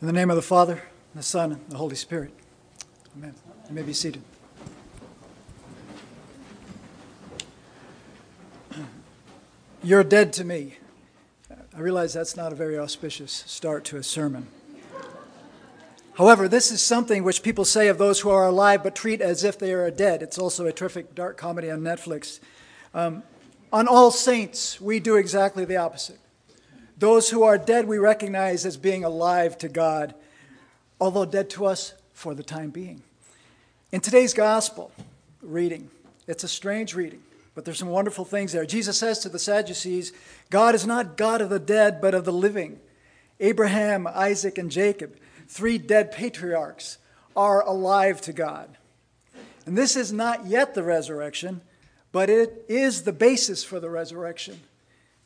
In the name of the Father, the Son, and the Holy Spirit. Amen. You may be seated. You're dead to me. I realize that's not a very auspicious start to a sermon. However, this is something which people say of those who are alive but treat as if they are dead. It's also a terrific dark comedy on Netflix. Um, on All Saints, we do exactly the opposite. Those who are dead, we recognize as being alive to God, although dead to us for the time being. In today's gospel reading, it's a strange reading, but there's some wonderful things there. Jesus says to the Sadducees, God is not God of the dead, but of the living. Abraham, Isaac, and Jacob, three dead patriarchs, are alive to God. And this is not yet the resurrection, but it is the basis for the resurrection.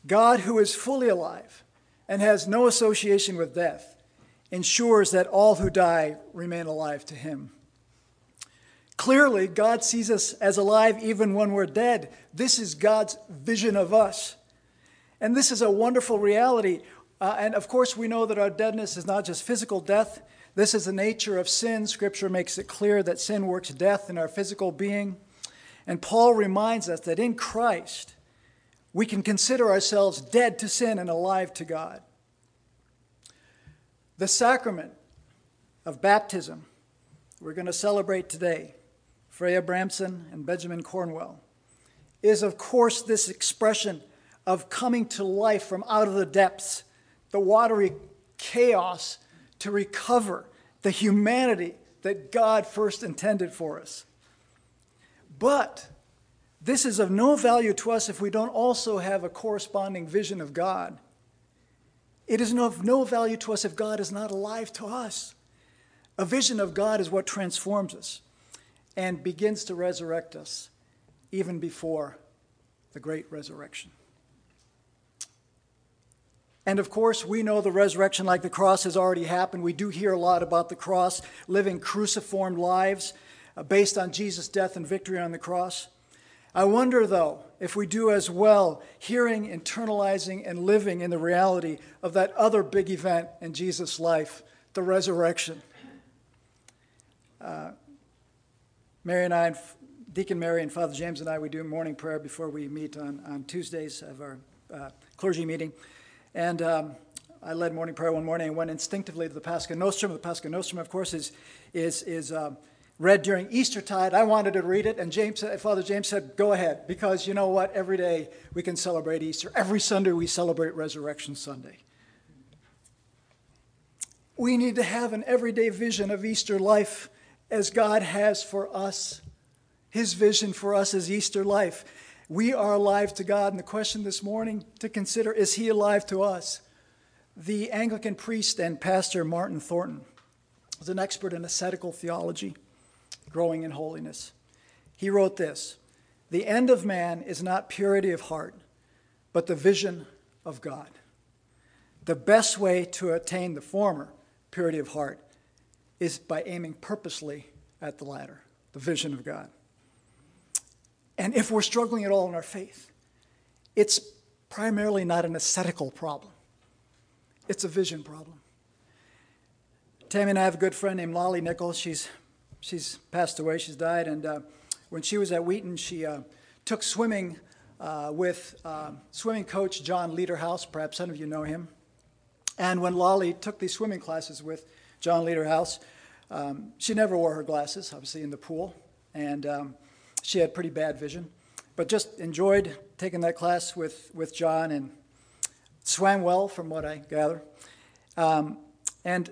God, who is fully alive and has no association with death, ensures that all who die remain alive to him. Clearly, God sees us as alive even when we're dead. This is God's vision of us. And this is a wonderful reality. Uh, and of course, we know that our deadness is not just physical death. This is the nature of sin. Scripture makes it clear that sin works death in our physical being. And Paul reminds us that in Christ, we can consider ourselves dead to sin and alive to God. The sacrament of baptism we're going to celebrate today, Freya Bramson and Benjamin Cornwell, is of course this expression of coming to life from out of the depths, the watery chaos, to recover the humanity that God first intended for us. But this is of no value to us if we don't also have a corresponding vision of God. It is of no value to us if God is not alive to us. A vision of God is what transforms us and begins to resurrect us even before the great resurrection. And of course, we know the resurrection, like the cross, has already happened. We do hear a lot about the cross, living cruciform lives uh, based on Jesus' death and victory on the cross. I wonder, though, if we do as well, hearing, internalizing, and living in the reality of that other big event in Jesus' life, the resurrection. Uh, Mary and I, Deacon Mary and Father James and I, we do morning prayer before we meet on, on Tuesdays of our uh, clergy meeting. And um, I led morning prayer one morning and went instinctively to the Pascha Nostrum. The Pascha Nostrum, of course, is, is, is um, read during Eastertide. I wanted to read it, and James, uh, Father James said, "Go ahead," because you know what? Every day we can celebrate Easter. Every Sunday we celebrate Resurrection Sunday. We need to have an everyday vision of Easter life as God has for us. His vision for us is Easter life. We are alive to God, and the question this morning to consider is He alive to us? The Anglican priest and pastor Martin Thornton was an expert in ascetical theology growing in holiness. He wrote this The end of man is not purity of heart, but the vision of God. The best way to attain the former, purity of heart, is by aiming purposely at the latter, the vision of God. And if we're struggling at all in our faith, it's primarily not an ascetical problem, it's a vision problem. Tammy and I have a good friend named Lolly Nichols. She's she's passed away, she's died. And uh, when she was at Wheaton, she uh, took swimming uh, with uh, swimming coach John Leaderhouse. Perhaps some of you know him. And when Lolly took these swimming classes with John Leaderhouse, um, she never wore her glasses, obviously, in the pool. And um, she had pretty bad vision, but just enjoyed taking that class with, with John and swam well, from what I gather. Um, and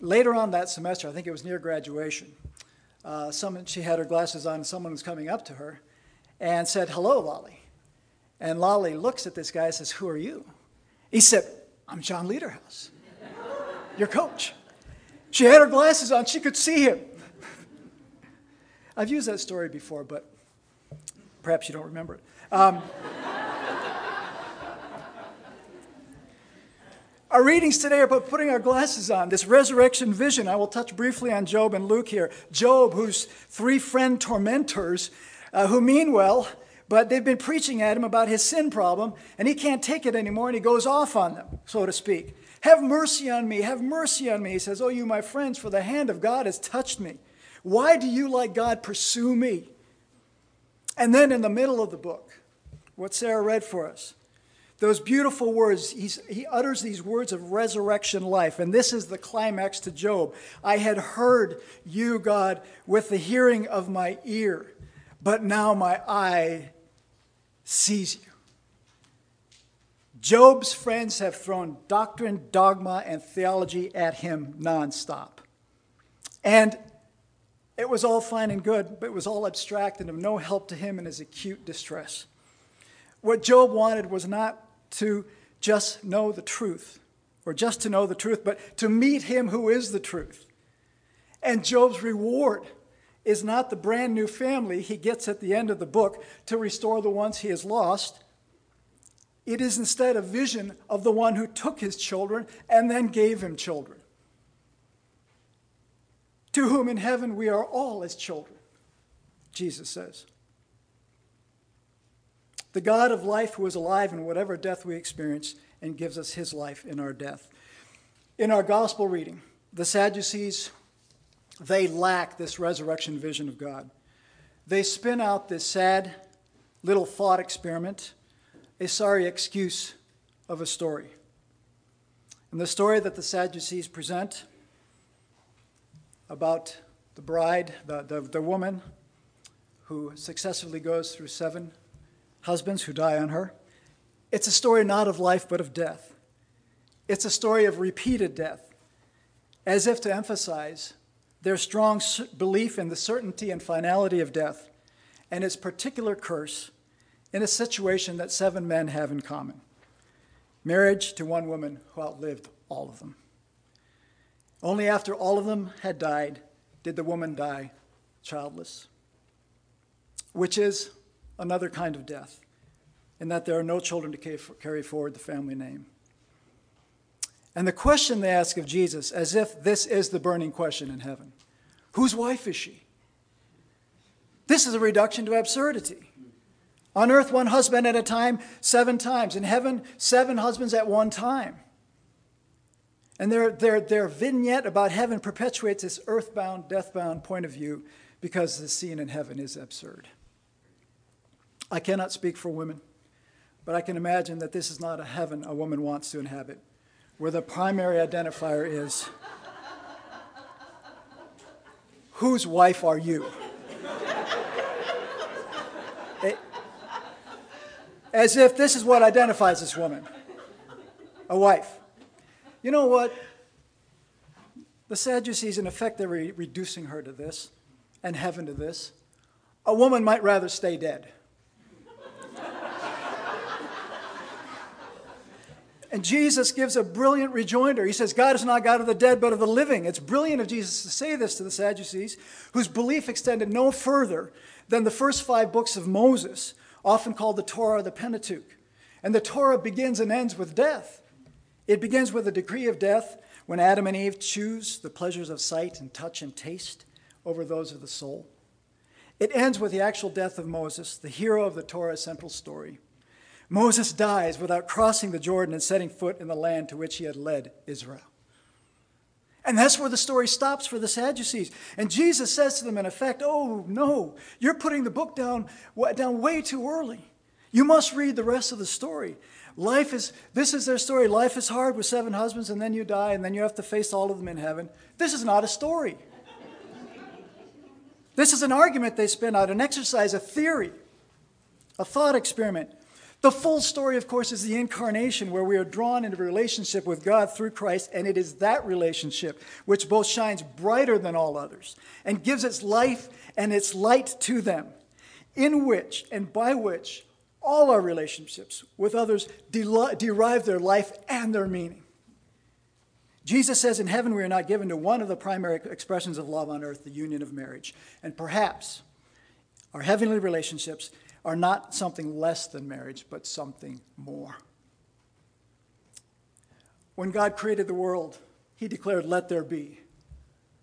later on that semester, I think it was near graduation, uh, someone, she had her glasses on, someone was coming up to her and said, Hello, Lolly. And Lolly looks at this guy and says, Who are you? He said, I'm John Leaderhouse, your coach. She had her glasses on, she could see him. I've used that story before, but perhaps you don't remember it. Um, Our readings today are about putting our glasses on, this resurrection vision. I will touch briefly on Job and Luke here. Job, whose three friend tormentors, uh, who mean well, but they've been preaching at him about his sin problem, and he can't take it anymore, and he goes off on them, so to speak. Have mercy on me. Have mercy on me. He says, Oh, you, my friends, for the hand of God has touched me. Why do you, like God, pursue me? And then in the middle of the book, what Sarah read for us, those beautiful words, he utters these words of resurrection life. And this is the climax to Job. I had heard you, God, with the hearing of my ear, but now my eye sees you. Job's friends have thrown doctrine, dogma, and theology at him nonstop. And it was all fine and good, but it was all abstract and of no help to him in his acute distress. What Job wanted was not to just know the truth, or just to know the truth, but to meet him who is the truth. And Job's reward is not the brand new family he gets at the end of the book to restore the ones he has lost. It is instead a vision of the one who took his children and then gave him children, to whom in heaven we are all as children, Jesus says. The God of life who is alive in whatever death we experience and gives us his life in our death. In our gospel reading, the Sadducees, they lack this resurrection vision of God. They spin out this sad little thought experiment, a sorry excuse of a story. And the story that the Sadducees present about the bride, the, the, the woman who successfully goes through seven husbands who die on her. It's a story not of life, but of death. It's a story of repeated death, as if to emphasize their strong belief in the certainty and finality of death and its particular curse in a situation that seven men have in common marriage to one woman who outlived all of them. Only after all of them had died did the woman die childless, which is another kind of death, in that there are no children to carry forward the family name. And the question they ask of Jesus, as if this is the burning question in heaven whose wife is she? This is a reduction to absurdity. On earth, one husband at a time, seven times. In heaven, seven husbands at one time. And their, their, their vignette about heaven perpetuates this earthbound, deathbound point of view because the scene in heaven is absurd. I cannot speak for women, but I can imagine that this is not a heaven a woman wants to inhabit, where the primary identifier is whose wife are you? As if this is what identifies this woman a wife. You know what? The Sadducees, in effect, they're re- reducing her to this and heaven to this. A woman might rather stay dead. And Jesus gives a brilliant rejoinder. He says, God is not God of the dead, but of the living. It's brilliant of Jesus to say this to the Sadducees, whose belief extended no further than the first five books of Moses, often called the Torah or the Pentateuch. And the Torah begins and ends with death. It begins with a decree of death when Adam and Eve choose the pleasures of sight and touch and taste over those of the soul. It ends with the actual death of Moses, the hero of the Torah's central story. Moses dies without crossing the Jordan and setting foot in the land to which he had led Israel. And that's where the story stops for the Sadducees. And Jesus says to them, in effect, Oh, no, you're putting the book down, down way too early. You must read the rest of the story. Life is, this is their story. Life is hard with seven husbands, and then you die, and then you have to face all of them in heaven. This is not a story. this is an argument they spin out, an exercise, a theory, a thought experiment. The full story, of course, is the incarnation, where we are drawn into a relationship with God through Christ, and it is that relationship which both shines brighter than all others and gives its life and its light to them, in which and by which all our relationships with others derive their life and their meaning. Jesus says in heaven we are not given to one of the primary expressions of love on earth, the union of marriage. And perhaps our heavenly relationships are not something less than marriage, but something more. When God created the world, He declared, Let there be.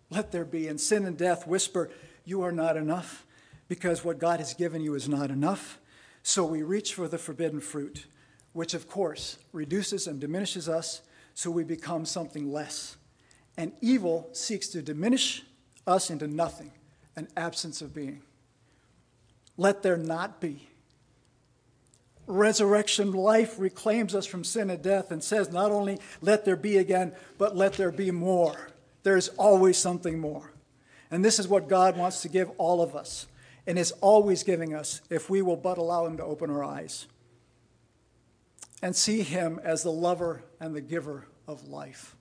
Let there be. And sin and death whisper, You are not enough, because what God has given you is not enough. So we reach for the forbidden fruit, which of course reduces and diminishes us so we become something less. And evil seeks to diminish us into nothing, an absence of being. Let there not be. Resurrection life reclaims us from sin and death and says, not only let there be again, but let there be more. There's always something more. And this is what God wants to give all of us and is always giving us if we will but allow Him to open our eyes and see Him as the lover and the giver of life.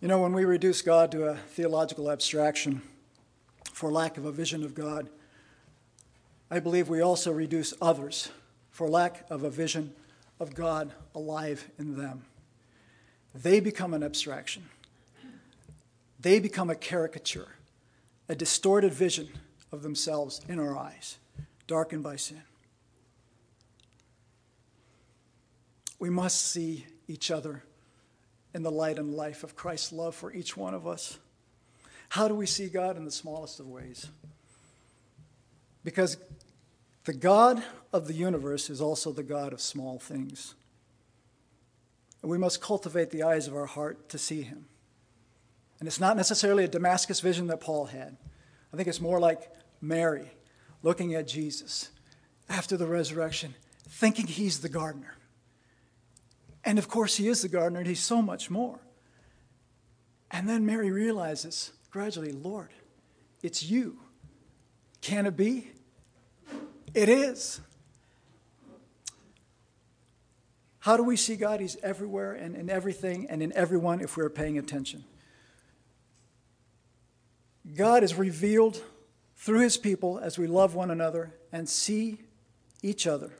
You know, when we reduce God to a theological abstraction for lack of a vision of God, I believe we also reduce others for lack of a vision of God alive in them. They become an abstraction, they become a caricature, a distorted vision of themselves in our eyes, darkened by sin. We must see each other in the light and life of Christ's love for each one of us. How do we see God in the smallest of ways? Because the God of the universe is also the God of small things. And we must cultivate the eyes of our heart to see him. And it's not necessarily a Damascus vision that Paul had. I think it's more like Mary looking at Jesus after the resurrection, thinking he's the gardener. And of course, he is the gardener, and he's so much more. And then Mary realizes gradually, Lord, it's you. Can it be? It is. How do we see God? He's everywhere and in everything and in everyone if we're paying attention. God is revealed through his people as we love one another and see each other.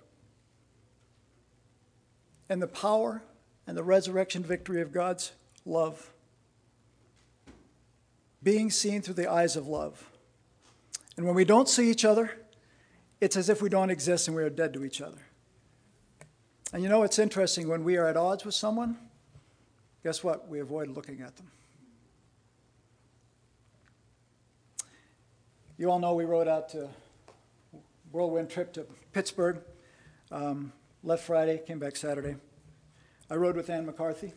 And the power and the resurrection victory of God's love being seen through the eyes of love. And when we don't see each other, it's as if we don't exist and we are dead to each other. And you know, it's interesting when we are at odds with someone, guess what? We avoid looking at them. You all know we rode out to whirlwind trip to Pittsburgh. Um, left Friday, came back Saturday. I rode with Ann McCarthy,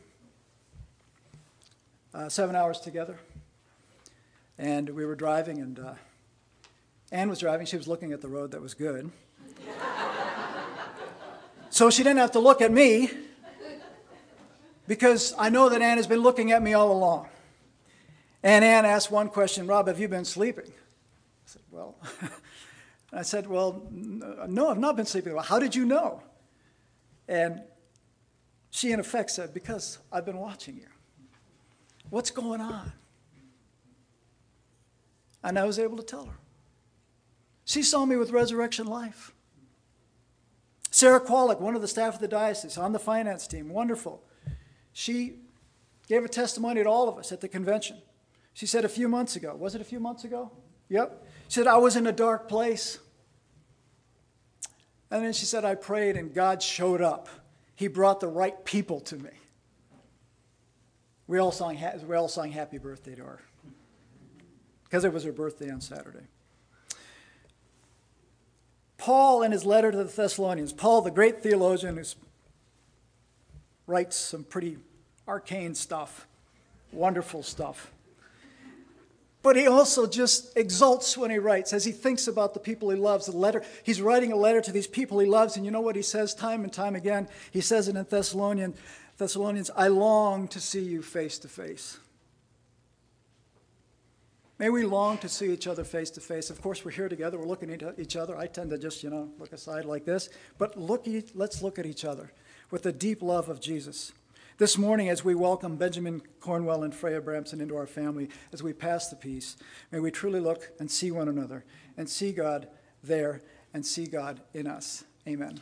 uh, seven hours together. And we were driving, and uh, Ann was driving. She was looking at the road that was good. so she didn't have to look at me because I know that Ann has been looking at me all along. And Ann asked one question Rob, have you been sleeping? I said, Well, I said, Well, no, I've not been sleeping. Well, how did you know? And she, in effect, said, Because I've been watching you. What's going on? And I was able to tell her. She saw me with resurrection life. Sarah Qualick, one of the staff of the diocese on the finance team, wonderful. She gave a testimony to all of us at the convention. She said a few months ago, was it a few months ago? Yep. She said, I was in a dark place. And then she said, I prayed and God showed up. He brought the right people to me. We all sang, we all sang happy birthday to her because it was her birthday on Saturday. Paul, in his letter to the Thessalonians, Paul, the great theologian who writes some pretty arcane stuff, wonderful stuff. But he also just exults when he writes, as he thinks about the people he loves. The letter, he's writing a letter to these people he loves, and you know what he says time and time again? He says it in Thessalonians, Thessalonians, I long to see you face to face. May we long to see each other face to face. Of course, we're here together. We're looking at each other. I tend to just, you know, look aside like this. But look, let's look at each other with the deep love of Jesus. This morning, as we welcome Benjamin Cornwell and Freya Bramson into our family, as we pass the peace, may we truly look and see one another and see God there and see God in us. Amen.